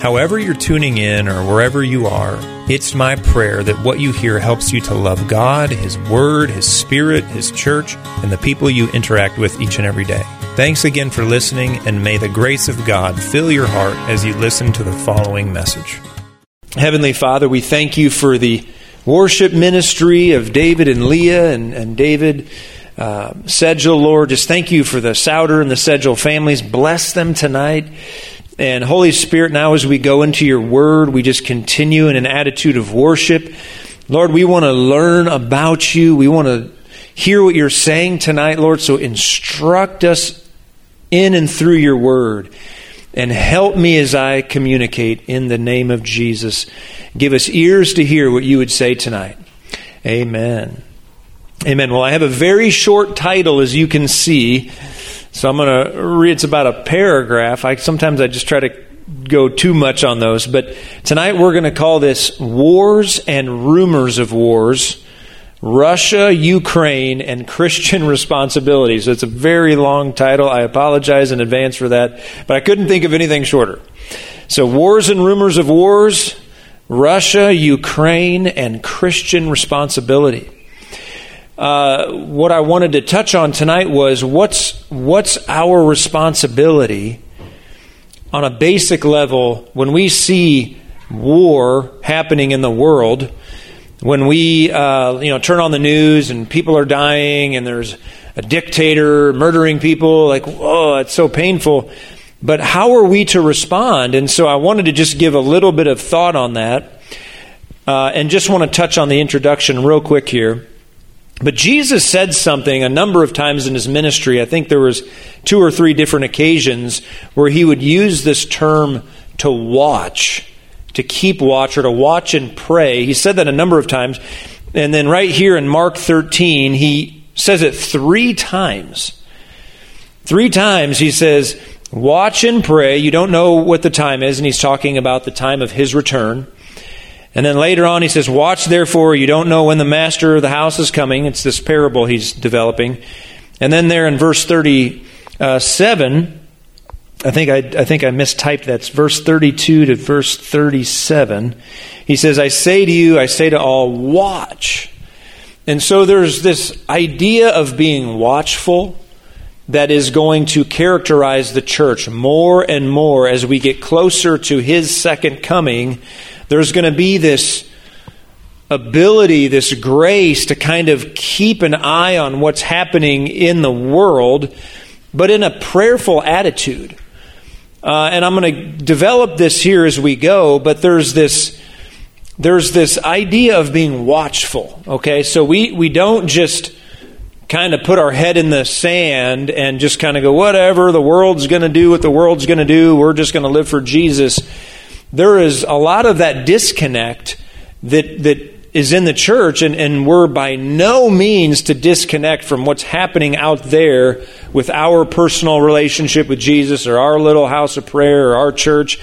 However, you're tuning in or wherever you are, it's my prayer that what you hear helps you to love God, His Word, His Spirit, His church, and the people you interact with each and every day. Thanks again for listening, and may the grace of God fill your heart as you listen to the following message. Heavenly Father, we thank you for the worship ministry of David and Leah and, and David. Uh, Sedgel, Lord, just thank you for the Souder and the Sedgel families. Bless them tonight. And Holy Spirit, now as we go into your word, we just continue in an attitude of worship. Lord, we want to learn about you. We want to hear what you're saying tonight, Lord. So instruct us in and through your word. And help me as I communicate in the name of Jesus. Give us ears to hear what you would say tonight. Amen. Amen. Well, I have a very short title, as you can see. So I'm going to read, it's about a paragraph. I Sometimes I just try to go too much on those. But tonight we're going to call this Wars and Rumors of Wars Russia, Ukraine, and Christian Responsibility. So it's a very long title. I apologize in advance for that. But I couldn't think of anything shorter. So, Wars and Rumors of Wars Russia, Ukraine, and Christian Responsibility. Uh, what I wanted to touch on tonight was what's what's our responsibility on a basic level when we see war happening in the world. When we uh, you know turn on the news and people are dying and there's a dictator murdering people, like oh, it's so painful. But how are we to respond? And so I wanted to just give a little bit of thought on that, uh, and just want to touch on the introduction real quick here. But Jesus said something a number of times in his ministry. I think there was two or three different occasions where he would use this term to watch, to keep watch or to watch and pray. He said that a number of times. And then right here in Mark 13, he says it 3 times. 3 times he says, "Watch and pray." You don't know what the time is, and he's talking about the time of his return. And then later on, he says, Watch therefore, you don't know when the master of the house is coming. It's this parable he's developing. And then there in verse 37, I think I, I think I mistyped that's verse 32 to verse 37. He says, I say to you, I say to all, watch. And so there's this idea of being watchful that is going to characterize the church more and more as we get closer to his second coming there's going to be this ability, this grace to kind of keep an eye on what's happening in the world, but in a prayerful attitude. Uh, and I'm going to develop this here as we go, but there's this there's this idea of being watchful. Okay, so we we don't just kind of put our head in the sand and just kind of go whatever the world's going to do what the world's going to do. We're just going to live for Jesus there is a lot of that disconnect that, that is in the church, and, and we're by no means to disconnect from what's happening out there with our personal relationship with Jesus or our little house of prayer or our church.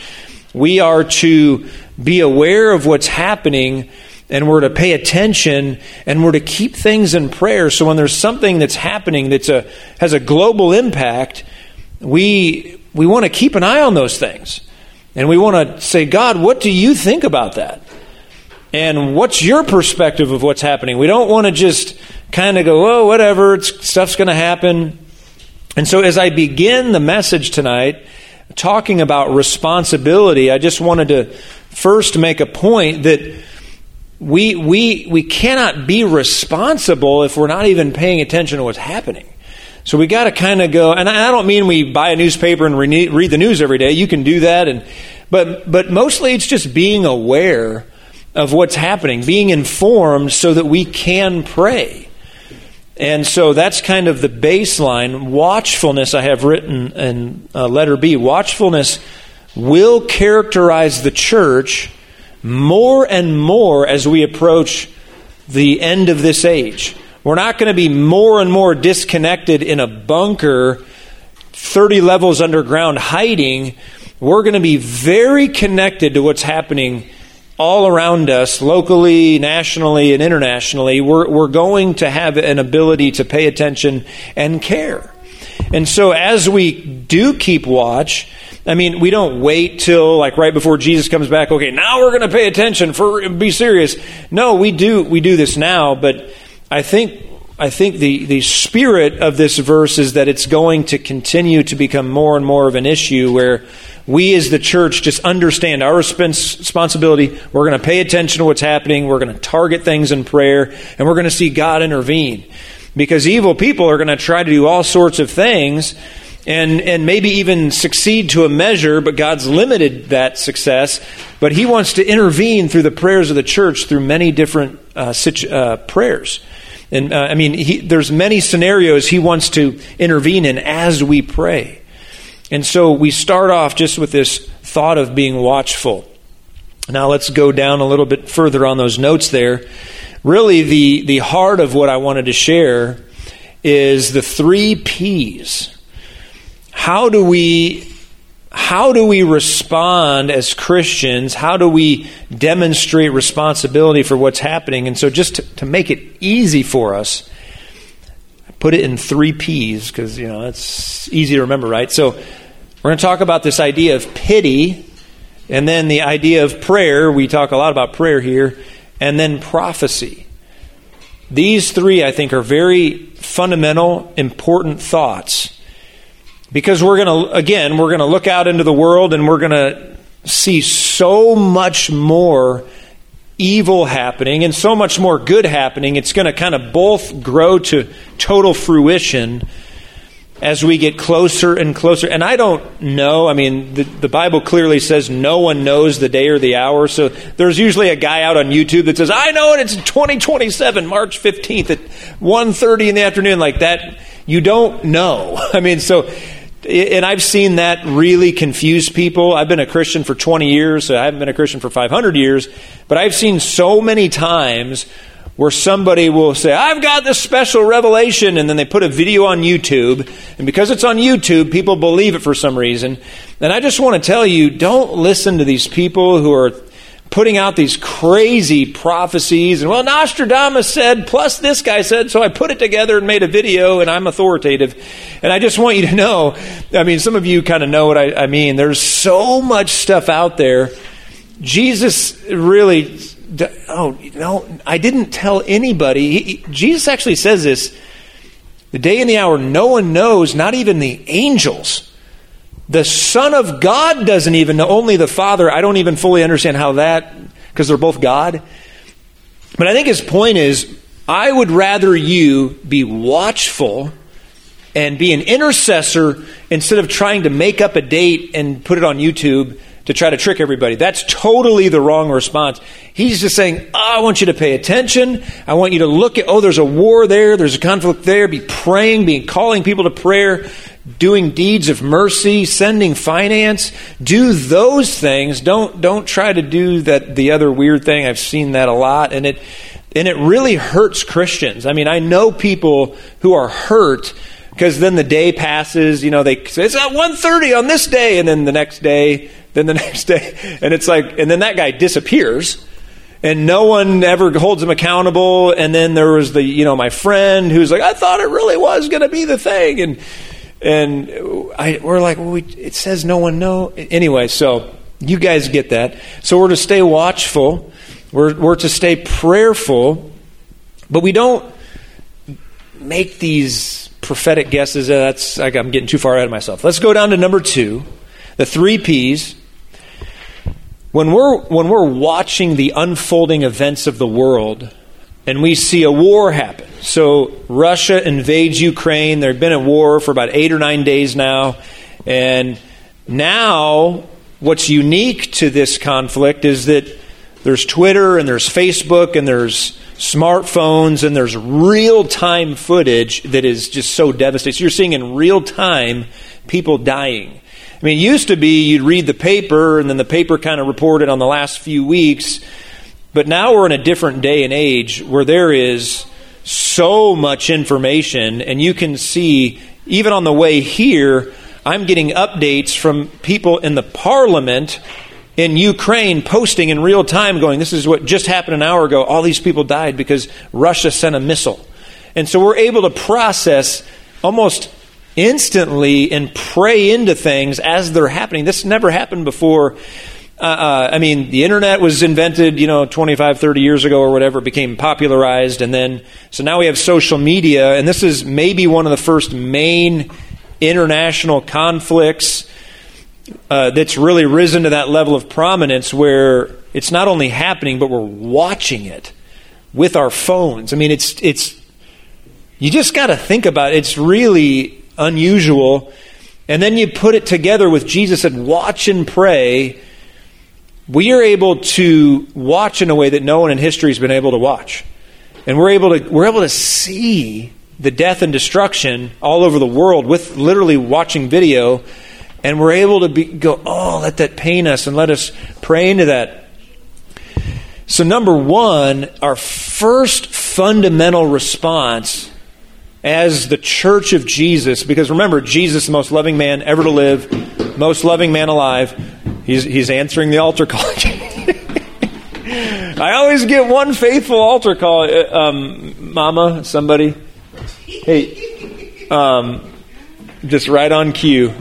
We are to be aware of what's happening and we're to pay attention and we're to keep things in prayer so when there's something that's happening that's a has a global impact we we want to keep an eye on those things and we want to say, God, what do you think about that? And what's your perspective of what's happening? We don't want to just kind of go, oh, whatever, stuff's going to happen. And so as I begin the message tonight, talking about responsibility, I just wanted to first make a point that we, we, we cannot be responsible if we're not even paying attention to what's happening. So we got to kind of go, and I don't mean we buy a newspaper and read the news every day. You can do that, and but but mostly it's just being aware of what's happening, being informed, so that we can pray. And so that's kind of the baseline. Watchfulness, I have written in uh, letter B. Watchfulness will characterize the church more and more as we approach the end of this age We're not going to be more and more disconnected in a bunker 30 levels underground hiding. We're going to be very connected to what's happening all around us, locally, nationally, and internationally. We're, we're going to have an ability to pay attention and care. And so as we do keep watch, I mean, we don't wait till like right before Jesus comes back. Okay, now we're going to pay attention for be serious. No, we do we do this now, but I think I think the the spirit of this verse is that it's going to continue to become more and more of an issue where we as the church just understand our responsibility. We're going to pay attention to what's happening. We're going to target things in prayer, and we're going to see God intervene. Because evil people are going to try to do all sorts of things and, and maybe even succeed to a measure, but God's limited that success. But He wants to intervene through the prayers of the church through many different uh, situ- uh, prayers. And uh, I mean, he, there's many scenarios He wants to intervene in as we pray. And so we start off just with this thought of being watchful. Now let's go down a little bit further on those notes there. Really, the, the heart of what I wanted to share is the three P's how do we how do we respond as Christians? How do we demonstrate responsibility for what's happening? And so, just to, to make it easy for us, I put it in three P's because, you know, it's easy to remember, right? So, we're going to talk about this idea of pity, and then the idea of prayer. We talk a lot about prayer here, and then prophecy. These three, I think, are very fundamental, important thoughts because we're going to, again, we're going to look out into the world and we're going to see so much more evil happening and so much more good happening. It's going to kind of both grow to total fruition as we get closer and closer. And I don't know. I mean, the, the, Bible clearly says no one knows the day or the hour. So there's usually a guy out on YouTube that says, I know it, it's 2027, March 15th at 1.30 in the afternoon. Like that, you don't know. I mean, so and I've seen that really confuse people. I've been a Christian for 20 years, so I haven't been a Christian for 500 years, but I've seen so many times where somebody will say, I've got this special revelation, and then they put a video on YouTube, and because it's on YouTube, people believe it for some reason. And I just want to tell you don't listen to these people who are putting out these crazy prophecies. And well Nostradamus said plus this guy said so I put it together and made a video and I'm authoritative. And I just want you to know I mean some of you kind of know what I, I mean. There's so much stuff out there. Jesus really oh no I didn't tell anybody. He, Jesus actually says this the day and the hour no one knows not even the angels the Son of God doesn't even know, only the Father. I don't even fully understand how that, because they're both God. But I think his point is I would rather you be watchful and be an intercessor instead of trying to make up a date and put it on YouTube to try to trick everybody. That's totally the wrong response. He's just saying, oh, I want you to pay attention. I want you to look at, oh, there's a war there, there's a conflict there. Be praying, be calling people to prayer, doing deeds of mercy, sending finance. Do those things. Don't don't try to do that the other weird thing. I've seen that a lot and it and it really hurts Christians. I mean, I know people who are hurt because then the day passes, you know, they say it's at 1:30 on this day and then the next day then the next day, and it's like, and then that guy disappears and no one ever holds him accountable. And then there was the, you know, my friend who's like, I thought it really was going to be the thing. And, and I, we're like, well, we, it says no one know. Anyway, so you guys get that. So we're to stay watchful. We're, we're to stay prayerful, but we don't make these prophetic guesses. Uh, that's, like I'm getting too far ahead of myself. Let's go down to number two, the three P's when we're, when we're watching the unfolding events of the world and we see a war happen, so Russia invades Ukraine, they've been a war for about eight or nine days now, and now what's unique to this conflict is that there's Twitter and there's Facebook and there's smartphones and there's real time footage that is just so devastating. So you're seeing in real time people dying. I mean, it used to be you'd read the paper and then the paper kind of reported on the last few weeks, but now we're in a different day and age where there is so much information, and you can see, even on the way here, I'm getting updates from people in the parliament in Ukraine posting in real time, going, This is what just happened an hour ago. All these people died because Russia sent a missile. And so we're able to process almost instantly and pray into things as they're happening. This never happened before. Uh, uh, I mean, the internet was invented, you know, 25, 30 years ago or whatever, became popularized. And then, so now we have social media, and this is maybe one of the first main international conflicts uh, that's really risen to that level of prominence where it's not only happening, but we're watching it with our phones. I mean, it's, it's, you just got to think about it. It's really unusual. And then you put it together with Jesus said, watch and pray. We are able to watch in a way that no one in history has been able to watch. And we're able to, we're able to see the death and destruction all over the world with literally watching video and we're able to be, go, oh, let that pain us and let us pray into that. So, number one, our first fundamental response as the church of Jesus, because remember, Jesus, the most loving man ever to live, most loving man alive, he's, he's answering the altar call. I always get one faithful altar call. Uh, um, mama, somebody. Hey, um, just right on cue.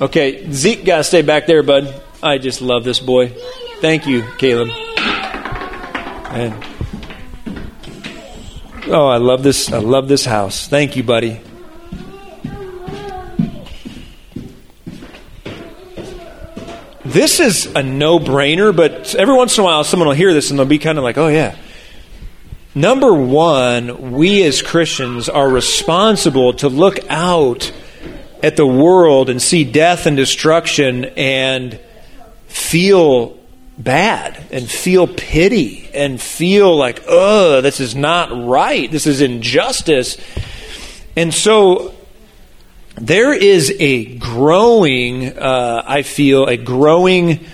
Okay, Zeke got to stay back there, bud. I just love this boy. Thank you, Caleb. And oh, I love this. I love this house. Thank you, buddy. This is a no-brainer, but every once in a while, someone will hear this and they'll be kind of like, "Oh yeah." Number one, we as Christians are responsible to look out at the world and see death and destruction and feel bad and feel pity and feel like, oh, this is not right. This is injustice. And so there is a growing, uh, I feel, a growing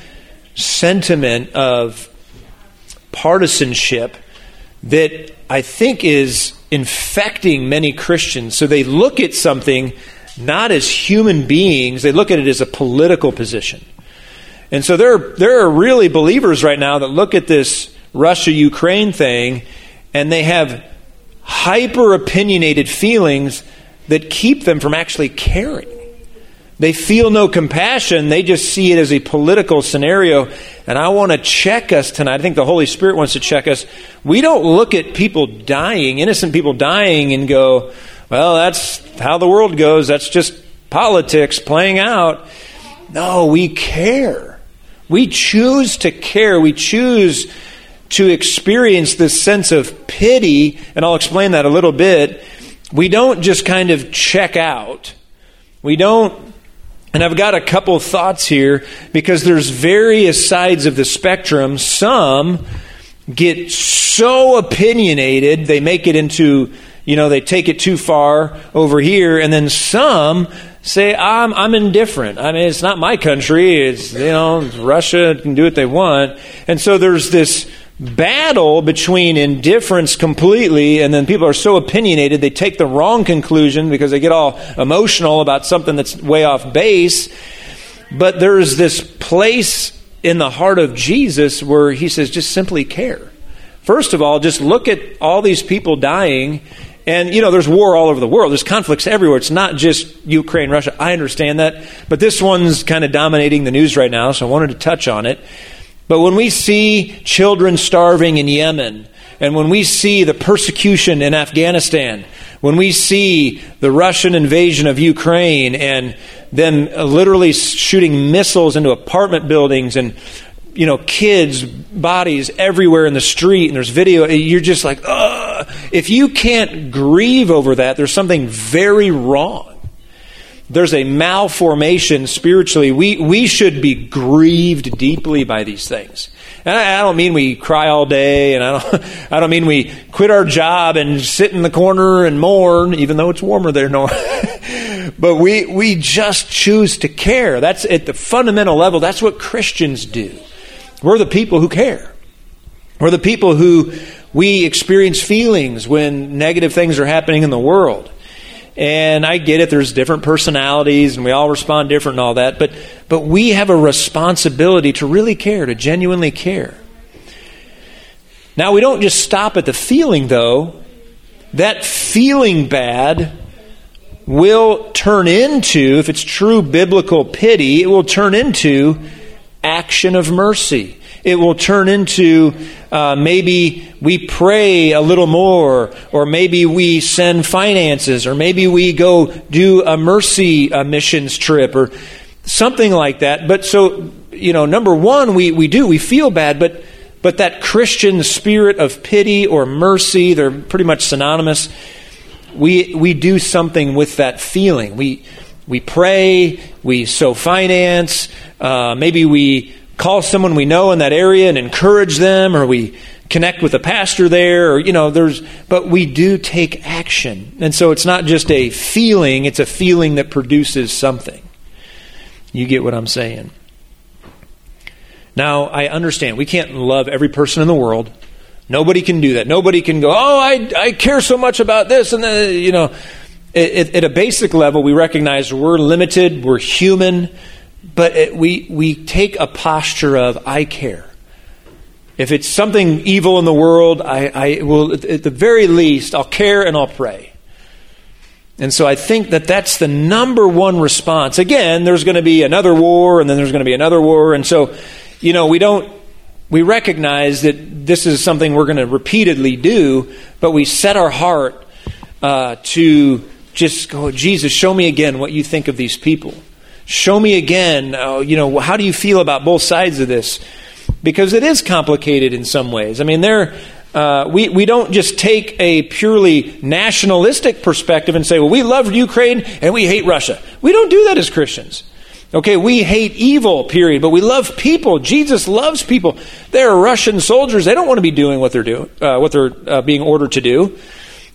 sentiment of partisanship that I think is infecting many Christians. So they look at something not as human beings, they look at it as a political position. And so there, there are really believers right now that look at this Russia Ukraine thing and they have hyper opinionated feelings that keep them from actually caring. They feel no compassion, they just see it as a political scenario. And I want to check us tonight. I think the Holy Spirit wants to check us. We don't look at people dying, innocent people dying, and go, well, that's how the world goes. That's just politics playing out. No, we care. We choose to care. We choose to experience this sense of pity, and I'll explain that a little bit. We don't just kind of check out. We don't and I've got a couple thoughts here because there's various sides of the spectrum. Some get so opinionated, they make it into you know, they take it too far over here, and then some say, I'm, I'm indifferent. I mean, it's not my country. It's, you know, Russia can do what they want. And so there's this battle between indifference completely, and then people are so opinionated, they take the wrong conclusion because they get all emotional about something that's way off base. But there's this place in the heart of Jesus where he says, just simply care. First of all, just look at all these people dying and, you know, there's war all over the world. There's conflicts everywhere. It's not just Ukraine, Russia. I understand that. But this one's kind of dominating the news right now, so I wanted to touch on it. But when we see children starving in Yemen, and when we see the persecution in Afghanistan, when we see the Russian invasion of Ukraine and them literally shooting missiles into apartment buildings and you know, kids' bodies everywhere in the street, and there's video. Eh, you're just like, ugh. If you can't grieve over that, there's something very wrong. There's a malformation spiritually. We, we should be grieved deeply by these things. And I, I don't mean we cry all day, and I don't, I don't mean we quit our job and sit in the corner and mourn, even though it's warmer there. No. but we, we just choose to care. That's at the fundamental level, that's what Christians do. We're the people who care. We're the people who We experience feelings when negative things are happening in the world. And I get it, there's different personalities and we all respond different and all that, but, but we have a responsibility to really care, to genuinely care. Now, we don't just stop at the feeling, though. That feeling bad will turn into, if it's true biblical pity, it will turn into action of mercy. It will turn into uh, maybe we pray a little more, or maybe we send finances, or maybe we go do a mercy uh, missions trip, or something like that. But so, you know, number one, we, we do, we feel bad, but, but that Christian spirit of pity or mercy, they're pretty much synonymous. We, we do something with that feeling. We, we pray, we sow finance, uh, maybe we call someone we know in that area and encourage them, or we connect with a pastor there, or, you know, there's, but we do take action. And so it's not just a feeling, it's a feeling that produces something. You get what I'm saying? Now, I understand we can't love every person in the world. Nobody can do that. Nobody can go, oh, I, I care so much about this. And then, you know, at a basic level, we recognize we're limited, we're human, but it, we, we take a posture of, I care. If it's something evil in the world, I, I will, at the very least, I'll care and I'll pray. And so I think that that's the number one response. Again, there's going to be another war, and then there's going to be another war. And so, you know, we don't, we recognize that this is something we're going to repeatedly do, but we set our heart uh, to just go, Jesus, show me again what you think of these people. Show me again, uh, you know, how do you feel about both sides of this? Because it is complicated in some ways. I mean, there, uh, we, we don't just take a purely nationalistic perspective and say, well, we love Ukraine and we hate Russia. We don't do that as Christians. Okay, we hate evil, period, but we love people. Jesus loves people. There are Russian soldiers; they don't want to be doing what they're doing, uh, what they're uh, being ordered to do.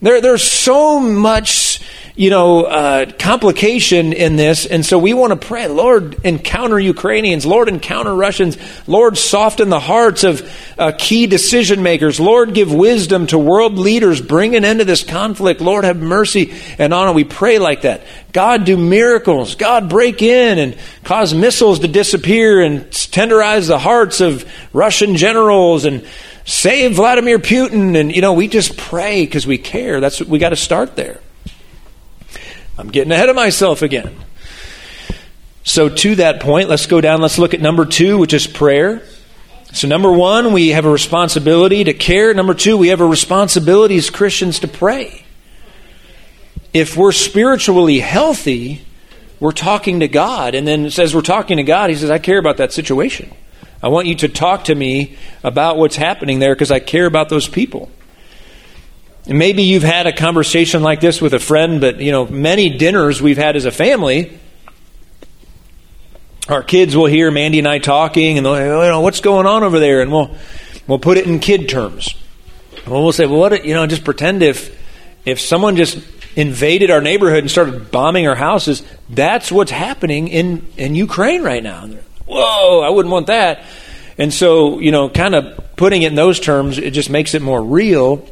There, there's so much you know, uh, complication in this. And so we want to pray, Lord, encounter Ukrainians. Lord, encounter Russians. Lord, soften the hearts of uh, key decision makers. Lord, give wisdom to world leaders. Bring an end to this conflict. Lord, have mercy and honor. We pray like that. God, do miracles. God, break in and cause missiles to disappear and tenderize the hearts of Russian generals and save Vladimir Putin. And, you know, we just pray because we care. That's we got to start there. I'm getting ahead of myself again. So, to that point, let's go down. Let's look at number two, which is prayer. So, number one, we have a responsibility to care. Number two, we have a responsibility as Christians to pray. If we're spiritually healthy, we're talking to God. And then it says we're talking to God. He says, I care about that situation. I want you to talk to me about what's happening there because I care about those people. Maybe you've had a conversation like this with a friend, but you know, many dinners we've had as a family, our kids will hear Mandy and I talking, and they'll, you know, what's going on over there, and we'll we'll put it in kid terms. And we'll say, well, what, you know, just pretend if if someone just invaded our neighborhood and started bombing our houses, that's what's happening in in Ukraine right now. Whoa, I wouldn't want that. And so, you know, kind of putting it in those terms, it just makes it more real.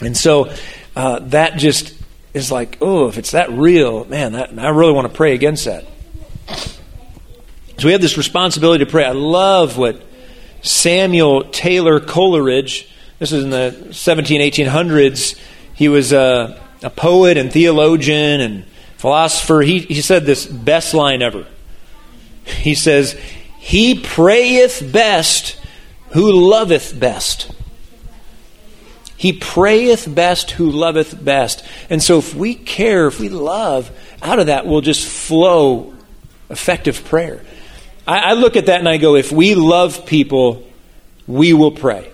And so uh, that just is like, oh, if it's that real, man, that, I really want to pray against that. So we have this responsibility to pray. I love what Samuel Taylor Coleridge, this is in the 17, 1800s, he was a, a poet and theologian and philosopher. He, he said this best line ever. He says, He prayeth best who loveth best. He prayeth best who loveth best. And so if we care, if we love, out of that will just flow effective prayer. I, I look at that and I go, if we love people, we will pray.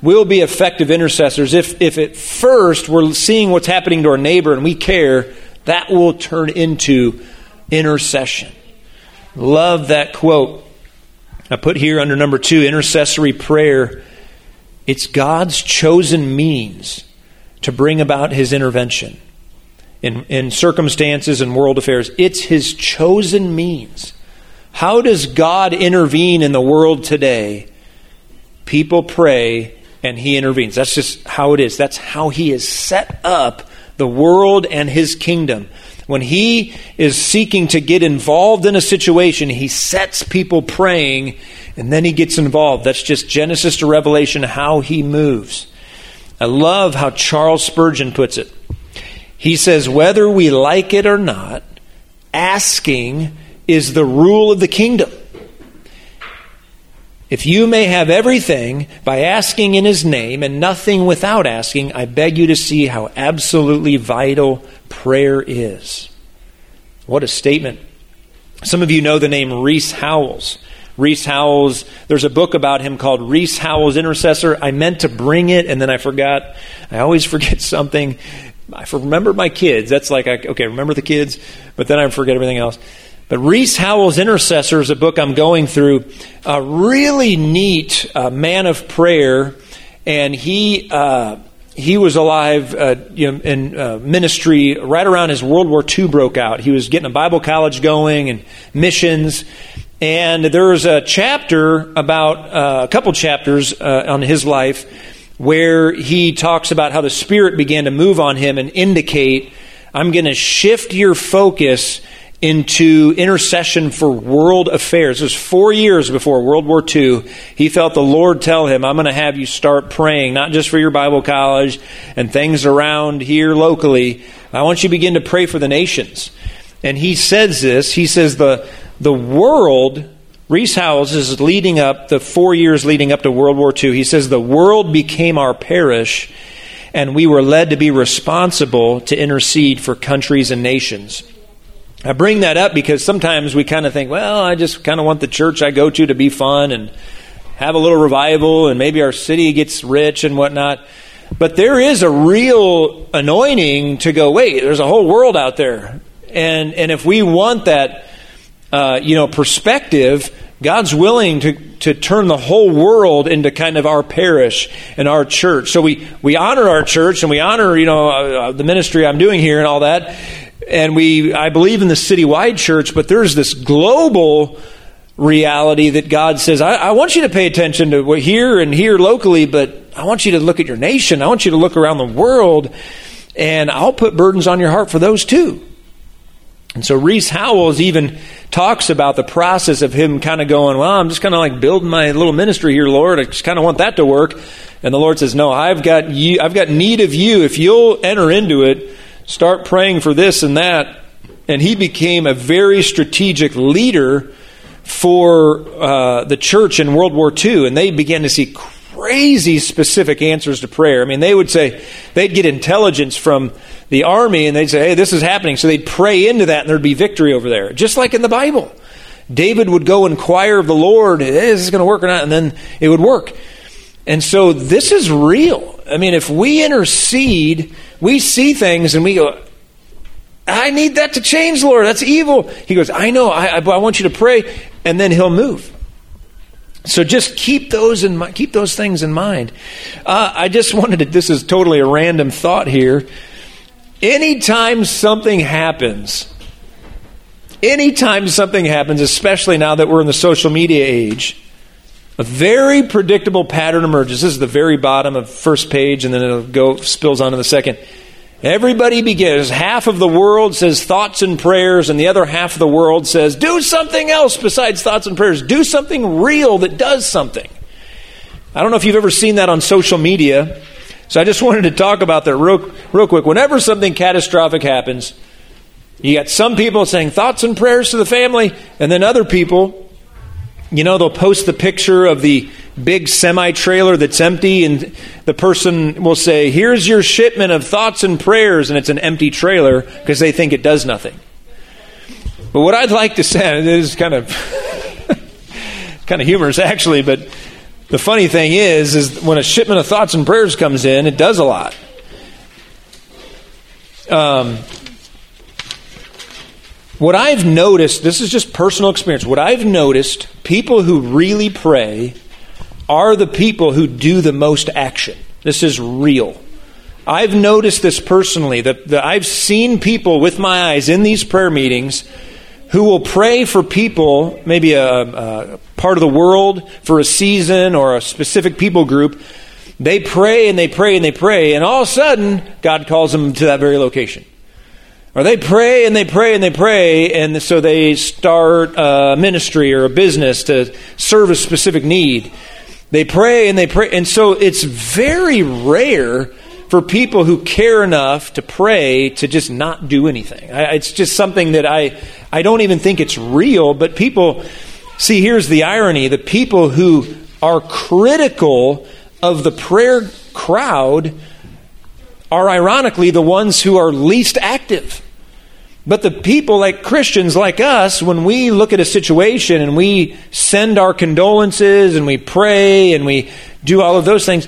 We'll be effective intercessors. If, if at first we're seeing what's happening to our neighbor and we care, that will turn into intercession. Love that quote. I put here under number two intercessory prayer it's God's chosen means to bring about his intervention in, in circumstances and world affairs. It's his chosen means. How does God intervene in the world today? People pray and he intervenes. That's just how it is. That's how he has set up the world and his kingdom. When he is seeking to get involved in a situation, he sets people praying and then he gets involved. That's just Genesis to Revelation, how he moves. I love how Charles Spurgeon puts it. He says, whether we like it or not, asking is the rule of the kingdom. If you may have everything by asking in his name and nothing without asking, I beg you to see how absolutely vital prayer is. What a statement. Some of you know the name Rees Howells. Rees Howells, there's a book about him called Rees Howells Intercessor. I meant to bring it and then I forgot. I always forget something. I remember my kids. That's like, okay, remember the kids, but then I forget everything else. But Rees Howells Intercessor is a book I'm going through. A really neat uh, man of prayer, and he uh, he was alive uh, you know, in uh, ministry right around as World War II broke out. He was getting a Bible college going and missions. And there was a chapter about uh, a couple chapters uh, on his life where he talks about how the Spirit began to move on him and indicate, I'm going to shift your focus into intercession for world affairs. It was four years before World War II. He felt the Lord tell him, I'm going to have you start praying, not just for your Bible college and things around here locally. I want you to begin to pray for the nations. And he says this. He says the, the world, Rees Howells is leading up, the four years leading up to World War II. He says the world became our parish and we were led to be responsible to intercede for countries and nations. I bring that up because sometimes we kind of think, well, I just kind of want the church I go to to be fun and have a little revival and maybe our city gets rich and whatnot. But there is a real anointing to go, wait, there's a whole world out there. And, and if we want that, uh, you know, perspective, God's willing to, to turn the whole world into kind of our parish and our church. So we, we honor our church and we honor, you know, uh, the ministry I'm doing here and all that and we I believe in the citywide church, but there's this global reality that God says, I, I, want you to pay attention to what here and here locally, but I want you to look at your nation. I want you to look around the world, and I'll put burdens on your heart for those too. And so Rees Howells even talks about the process of him kind of going, Well, I'm just kind of like building my little ministry here, Lord. I just kind of want that to work. And the Lord says, No, I've got you I've got need of you. If you'll enter into it, start praying for this and that. And he became a very strategic leader for uh, the church in World War II. And they began to see crazy specific answers to prayer. I mean, they would say, they'd get intelligence from the army and they'd say, hey, this is happening. So they'd pray into that and there'd be victory over there. Just like in the Bible. David would go inquire of the Lord, hey, is this going to work or not? And then it would work. And so this is real. I mean, if we intercede, we see things and we go, I need that to change, Lord. That's evil. He goes, I know. I, I, I want you to pray, and then he'll move. So just keep those in mind, keep those things in mind. Uh, I just wanted to. This is totally a random thought here. Anytime something happens, anytime something happens, especially now that we're in the social media age, a very predictable pattern emerges. This is the very bottom of first page, and then it'll go spills on to the second. Everybody begins. Half of the world says thoughts and prayers, and the other half of the world says, do something else besides thoughts and prayers. Do something real that does something. I don't know if you've ever seen that on social media, so I just wanted to talk about that real, real quick. Whenever something catastrophic happens, you got some people saying thoughts and prayers to the family, and then other people you know, they'll post the picture of the big semi trailer that's empty, and the person will say, Here's your shipment of thoughts and prayers, and it's an empty trailer because they think it does nothing. But what I'd like to say, is kind of kind of humorous actually, but the funny thing is, is when a shipment of thoughts and prayers comes in, it does a lot. Um, what I've noticed, this is just personal experience, what I've noticed, people who really pray are the people who do the most action. This is real. I've noticed this personally, that, that I've seen people with my eyes in these prayer meetings who will pray for people, maybe a, a part of the world, for a season or a specific people group, They pray and they pray and they pray, and all of a sudden, God calls them to that very location. Or they pray and they pray and they pray, and so they start a ministry or a business to serve a specific need. They pray and they pray, and so it's very rare for people who care enough to pray to just not do anything. I, it's just something that I, I don't even think it's real, but people, see, here's the irony the people who are critical of the prayer crowd are ironically the ones who are least active. But the people like Christians like us, when we look at a situation and we send our condolences and we pray and we do all of those things,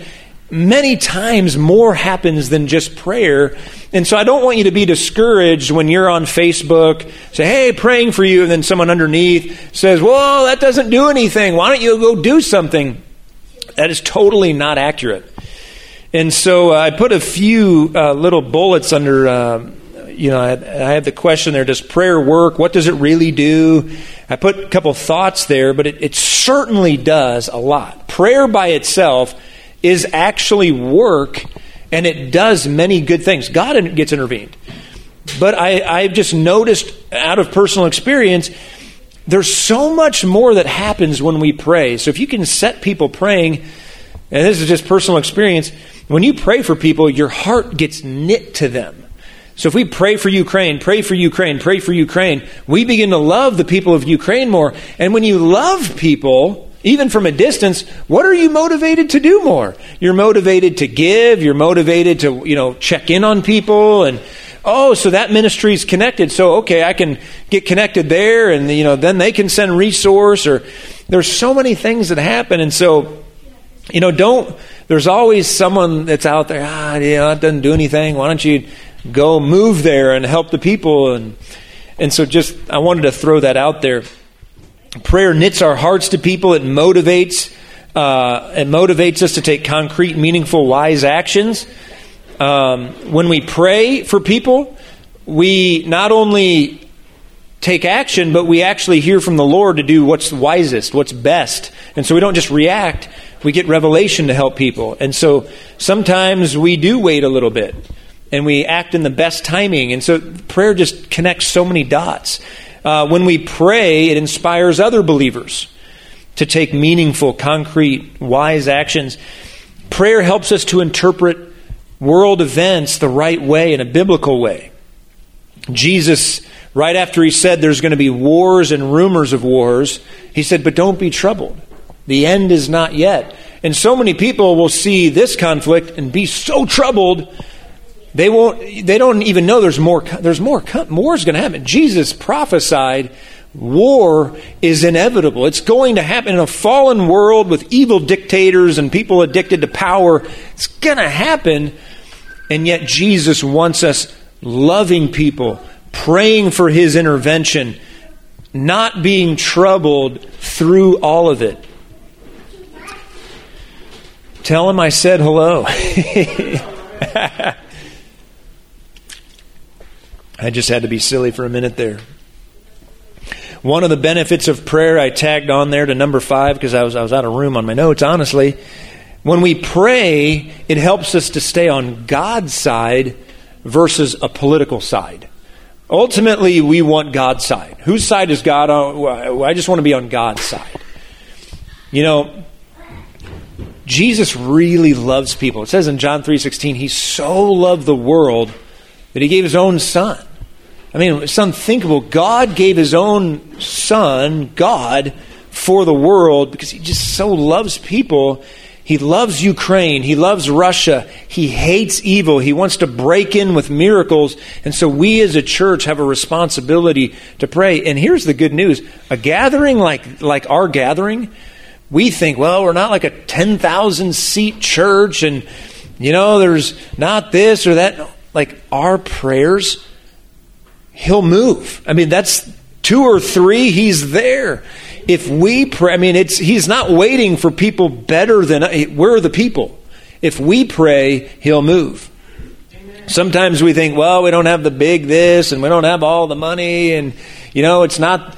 many times more happens than just prayer. And so I don't want you to be discouraged when you're on Facebook, say, hey, praying for you, and then someone underneath says, well, that doesn't do anything. Why don't you go do something? That is totally not accurate. And so uh, I put a few uh, little bullets under, uh, you know, I, I have the question there Does prayer work? What does it really do? I put a couple thoughts there, but it, it certainly does a lot. Prayer by itself is actually work, and it does many good things. God gets intervened. But I, I've just noticed out of personal experience, there's so much more that happens when we pray. So if you can set people praying, and this is just personal experience, when you pray for people, your heart gets knit to them. So if we pray for Ukraine, pray for Ukraine, pray for Ukraine, we begin to love the people of Ukraine more. And when you love people, even from a distance, what are you motivated to do more? You're motivated to give, you're motivated to, you know, check in on people and oh, so that ministry is connected. So okay, I can get connected there and you know, then they can send resource or there's so many things that happen and so you know, don't there's always someone that's out there, ah, know, it doesn't do anything. Why don't you go move there and help the people and and so just I wanted to throw that out there. Prayer knits our hearts to people. It motivates. Uh, it motivates us to take concrete, meaningful, wise actions. Um, when we pray for people, we not only take action, but we actually hear from the Lord to do what's wisest, what's best. And so we don't just react, we get revelation to help people. And so sometimes we do wait a little bit and we act in the best timing. And so prayer just connects so many dots. Uh, when we pray, it inspires other believers to take meaningful, concrete, wise actions. Prayer helps us to interpret world events the right way, in a biblical way. Jesus, right after he said there's going to be wars and rumors of wars, he said, But don't be troubled. The end is not yet. And so many people will see this conflict and be so troubled they won't. They don't even know there's more. There's more. More is going to happen. Jesus prophesied war is inevitable. It's going to happen in a fallen world with evil dictators and people addicted to power. It's going to happen. And yet Jesus wants us loving people, praying for his intervention, not being troubled through all of it. Tell him I said hello. I just had to be silly for a minute there. One of the benefits of prayer I tagged on there to number five because I was, I was out of room on my notes, honestly. When we pray, it helps us to stay on God's side versus a political side. Ultimately, we want God's side. Whose side is God on? I just want to be on God's side. You know, Jesus really loves people. It says in John 3:16, he so loved the world that he gave his own son. I mean, it's unthinkable. God gave his own son, God, for the world because he just so loves people. He loves Ukraine. He loves Russia. He hates evil. He wants to break in with miracles. And so we as a church have a responsibility to pray. And here's the good news a gathering like, like our gathering, we think, well, we're not like a 10,000 seat church and, you know, there's not this or that. Like our prayers he'll move. I mean, that's two or three, he's there. If we pray, I mean, it's he's not waiting for people better than we're the people. If we pray, he'll move. Sometimes we think, well, we don't have the big this and we don't have all the money and you know, it's not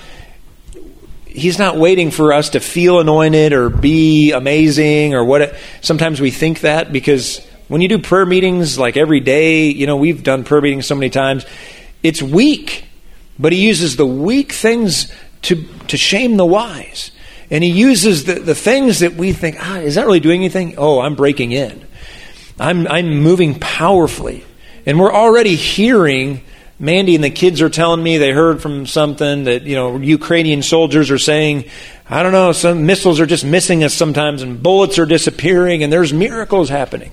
He's not waiting for us to feel anointed or be amazing or what. Sometimes we think that because when you do prayer meetings like every day, you know, we've done prayer meetings so many times, it's weak. But he uses the weak things to, to shame the wise. And he uses the, the things that we think, ah, is that really doing anything? Oh, I'm breaking in. I'm, I'm moving powerfully. And we're already hearing Mandy and the kids are telling me they heard from something that, you know, Ukrainian soldiers are saying, I don't know, some missiles are just missing us sometimes and bullets are disappearing and there's miracles happening.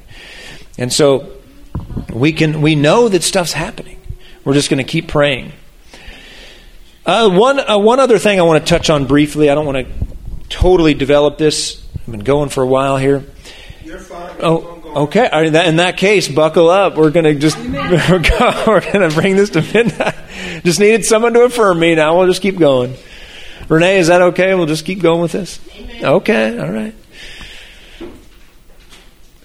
And so we can we know that stuff's happening. We're just going to keep praying. Uh, one uh, one other thing I want to touch on briefly. I don't want to totally develop this. I've been going for a while here. You're fine. Oh, Okay, in that case, buckle up. We're going to just we're going to bring this to midnight. Just needed someone to affirm me. Now we'll just keep going. Renee, is that okay? We'll just keep going with this. Amen. Okay, all right.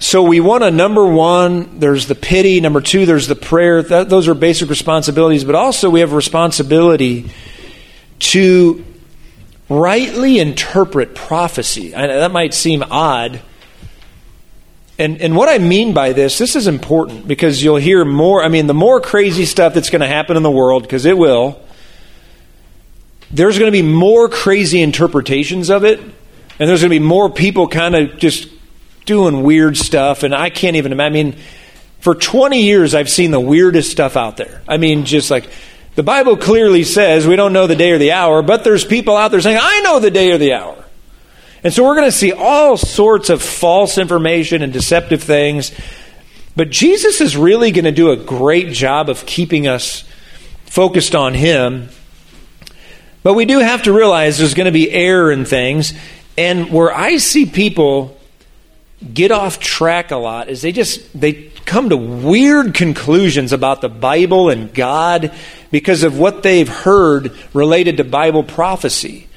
So we want to number one, there's the pity. Number two, there's the prayer. That, those are basic responsibilities. But also, we have a responsibility to rightly interpret prophecy. I, that might seem odd and, and what I mean by this, this is important because you'll hear more. I mean, the more crazy stuff that's going to happen in the world, because it will, there's going to be more crazy interpretations of it. And there's going to be more people kind of just doing weird stuff. And I can't even imagine. I mean, for 20 years, I've seen the weirdest stuff out there. I mean, just like the Bible clearly says we don't know the day or the hour, but there's people out there saying, I know the day or the hour. And so we're going to see all sorts of false information and deceptive things. But Jesus is really going to do a great job of keeping us focused on Him. But we do have to realize there's going to be error in things. And where I see people get off track a lot is they just they come to weird conclusions about the Bible and God because of what they've heard related to Bible prophecy.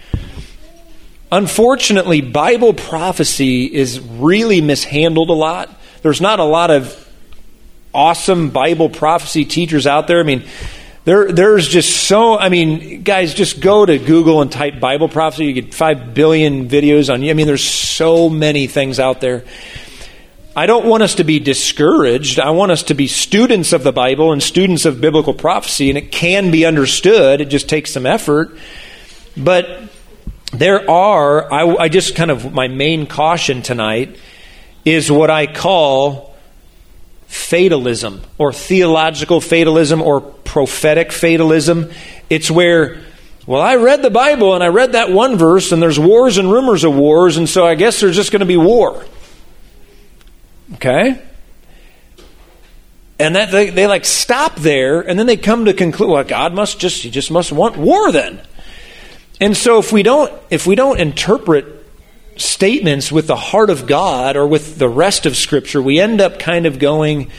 Unfortunately, Bible prophecy is really mishandled a lot. There's not a lot of awesome Bible prophecy teachers out there. I mean, there, there's just so, I mean, guys, just go to Google and type Bible prophecy. You get 5 billion videos on you. I mean, there's so many things out there. I don't want us to be discouraged. I want us to be students of the Bible and students of biblical prophecy, and it can be understood. It just takes some effort. But there are, I, I just kind of, my main caution tonight is what I call fatalism or theological fatalism or prophetic fatalism. It's where, well, I read the Bible and I read that one verse and there's wars and rumors of wars, and so I guess there's just going to be war. Okay? And that they, they like stop there and then they come to conclude, well, God must just, he just must want war then. And so if we don't if we don't interpret statements with the heart of God or with the rest of scripture, we end up kind of going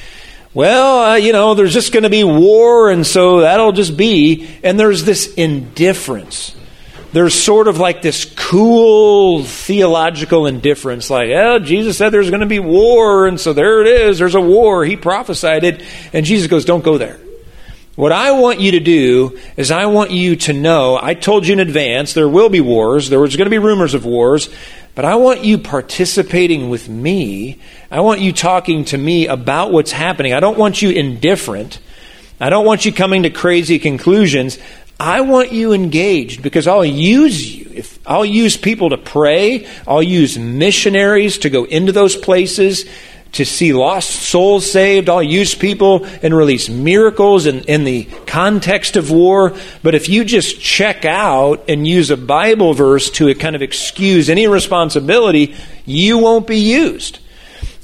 well, uh, you know, there's just going to be war and so that'll just be and there's this indifference. There's sort of like this cool theological indifference like, "Oh, Jesus said there's going to be war and so there it is, there's a war. He prophesied it." And Jesus goes, "Don't go there." What I want you to do is I want you to know, I told you in advance there will be wars, there was going to be rumors of wars, but I want you participating with me. I want you talking to me about what's happening. I don't want you indifferent. I don't want you coming to crazy conclusions. I want you engaged because I'll use you. If I'll use people to pray, I'll use missionaries to go into those places to see lost souls saved. I'll use people and release miracles in, in the context of war. But if you just check out and use a Bible verse to kind of excuse any responsibility, you won't be used.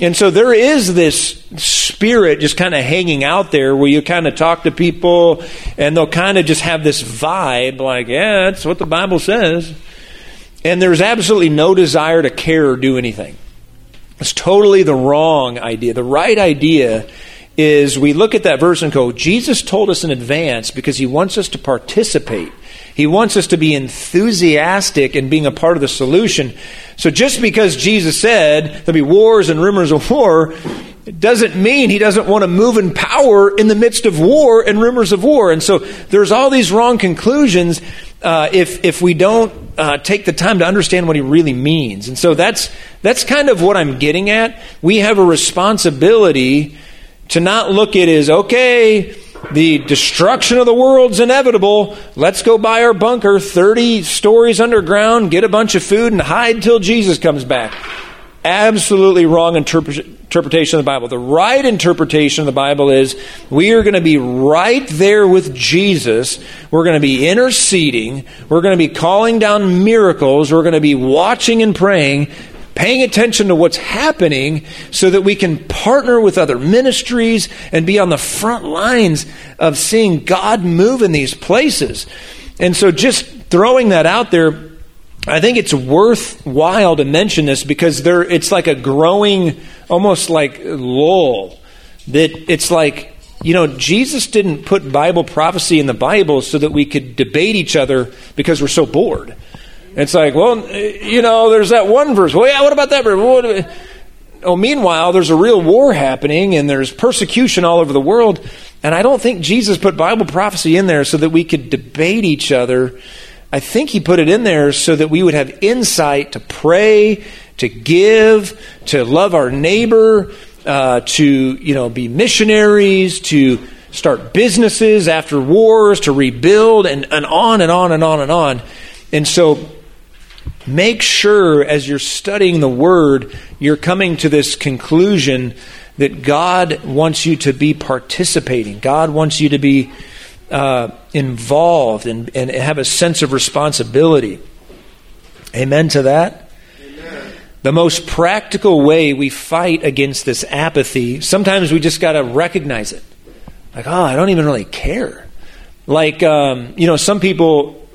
And so there is this spirit just kind of hanging out there where you kind of talk to people and they'll kind of just have this vibe like, yeah, that's what the Bible says. And there's absolutely no desire to care or do anything. It's totally the wrong idea. The right idea is we look at that verse and go, Jesus told us in advance because he wants us to participate. He wants us to be enthusiastic in being a part of the solution. So just because Jesus said there'll be wars and rumors of war, it doesn't mean he doesn't want to move in power in the midst of war and rumors of war. And so there's all these wrong conclusions. Uh, if if we don't uh, take the time to understand what he really means. And so that's that's kind of what I'm getting at. We have a responsibility to not look at as okay. The destruction of the world's inevitable. Let's go buy our bunker 30 stories underground, get a bunch of food, and hide till Jesus comes back absolutely wrong interpretation of the Bible. The right interpretation of the Bible is we are going to be right there with Jesus. We're going to be interceding. We're going to be calling down miracles. We're going to be watching and praying, paying attention to what's happening so that we can partner with other ministries and be on the front lines of seeing God move in these places. And so just throwing that out there I think it's worthwhile to mention this because there it's like a growing almost like lull that it's like you know Jesus didn't put Bible prophecy in the Bible so that we could debate each other because we're so bored. It's like, well, you know, there's that one verse. Well, yeah, what about that verse? Oh, meanwhile, there's a real war happening and there's persecution all over the world. And I don't think Jesus put Bible prophecy in there so that we could debate each other I think he put it in there so that we would have insight to pray, to give, to love our neighbor, uh, to you know be missionaries, to start businesses after wars, to rebuild, and, and on and on and on and on. And so make sure as you're studying the Word, you're coming to this conclusion that God wants you to be participating. God wants you to be uh, involved and, and have a sense of responsibility. Amen to that? Amen. The most practical way we fight against this apathy, sometimes we just got to recognize it. Like, oh, I don't even really care. Like, um, you know, some people,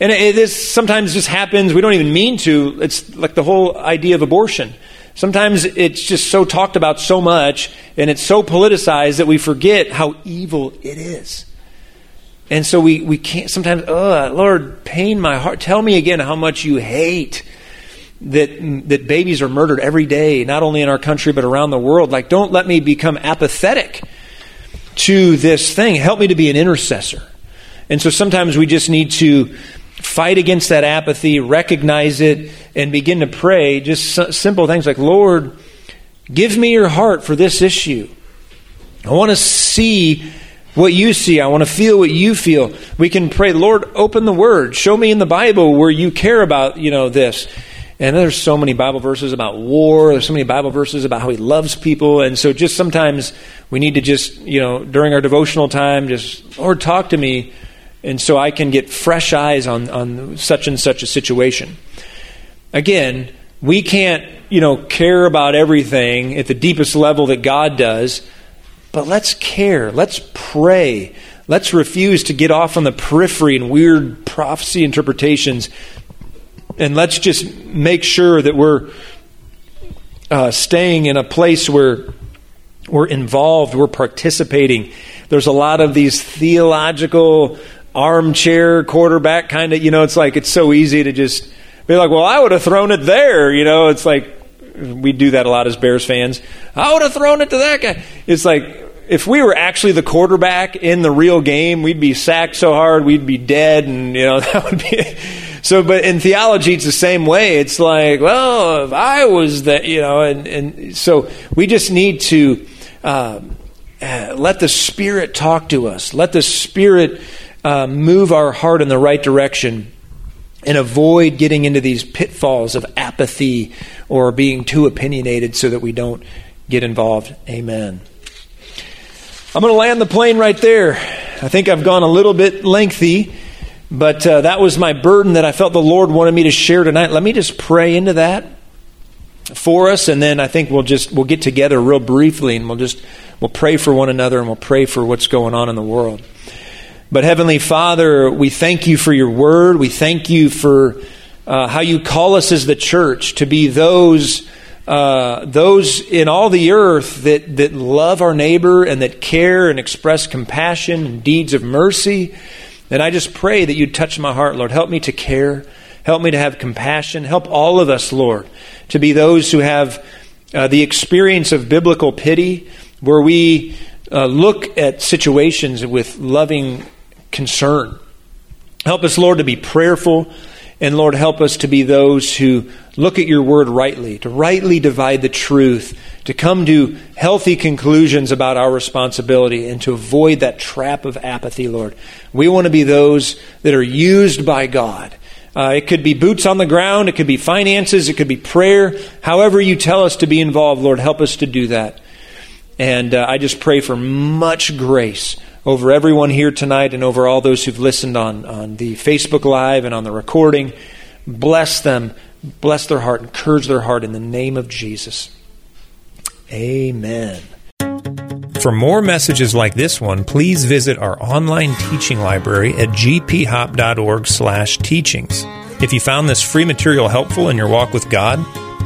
and it, this sometimes just happens, we don't even mean to. It's like the whole idea of abortion. Sometimes it's just so talked about so much and it's so politicized that we forget how evil it is. And so we, we can't sometimes, oh, Lord, pain my heart. Tell me again how much you hate that, that babies are murdered every day, not only in our country, but around the world. Like, don't let me become apathetic to this thing. Help me to be an intercessor. And so sometimes we just need to fight against that apathy, recognize it, and begin to pray. Just simple things like, Lord, give me your heart for this issue. I want to see what you see. I want to feel what you feel. We can pray, Lord, open the word. Show me in the Bible where you care about, you know, this. And there's so many Bible verses about war. There's so many Bible verses about how he loves people. And so just sometimes we need to just, you know, during our devotional time, just, Lord, talk to me. And so I can get fresh eyes on, on such and such a situation. Again, we can't, you know, care about everything at the deepest level that God does. But let's care. Let's pray. Let's refuse to get off on the periphery and weird prophecy interpretations. And let's just make sure that we're uh, staying in a place where we're involved, we're participating. There's a lot of these theological armchair quarterback kind of, you know, it's like it's so easy to just be like, well, I would have thrown it there. You know, it's like we do that a lot as Bears fans. I would have thrown it to that guy. It's like if we were actually the quarterback in the real game, we'd be sacked so hard we'd be dead, and you know that would be. So, but in theology, it's the same way. It's like, well, if I was that, you know, and and so we just need to uh, uh, let the Spirit talk to us. Let the Spirit uh, move our heart in the right direction and avoid getting into these pitfalls of apathy or being too opinionated so that we don't get involved. Amen. I'm going to land the plane right there. I think I've gone a little bit lengthy, but uh, that was my burden that I felt the Lord wanted me to share tonight. Let me just pray into that for us, and then I think we'll just we'll get together real briefly, and we'll just we'll pray for one another, and we'll pray for what's going on in the world. But Heavenly Father, we thank you for your word. We thank you for uh, how you call us as the church to be those uh, those in all the earth that, that love our neighbor and that care and express compassion and deeds of mercy. And I just pray that you touch my heart, Lord. Help me to care. Help me to have compassion. Help all of us, Lord, to be those who have uh, the experience of biblical pity, where we uh, look at situations with loving concern Help us, Lord, to be prayerful. And Lord, help us to be those who look at your word rightly, to rightly divide the truth, to come to healthy conclusions about our responsibility, and to avoid that trap of apathy, Lord. We want to be those that are used by God. Uh, it could be boots on the ground, it could be finances, it could be prayer. However, you tell us to be involved, Lord, help us to do that. And uh, I just pray for much grace over everyone here tonight and over all those who've listened on, on the Facebook Live and on the recording. Bless them, bless their heart, encourage their heart in the name of Jesus. Amen. For more messages like this one, please visit our online teaching library at gphop.org/teachings. If you found this free material helpful in your walk with God,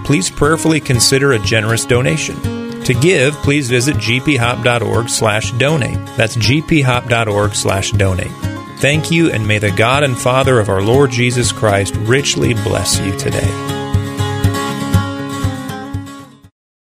please prayerfully consider a generous donation. To give, please visit gphop.org slash donate. That's gphop.org slash donate. Thank you, and may the God and Father of our Lord Jesus Christ richly bless you today.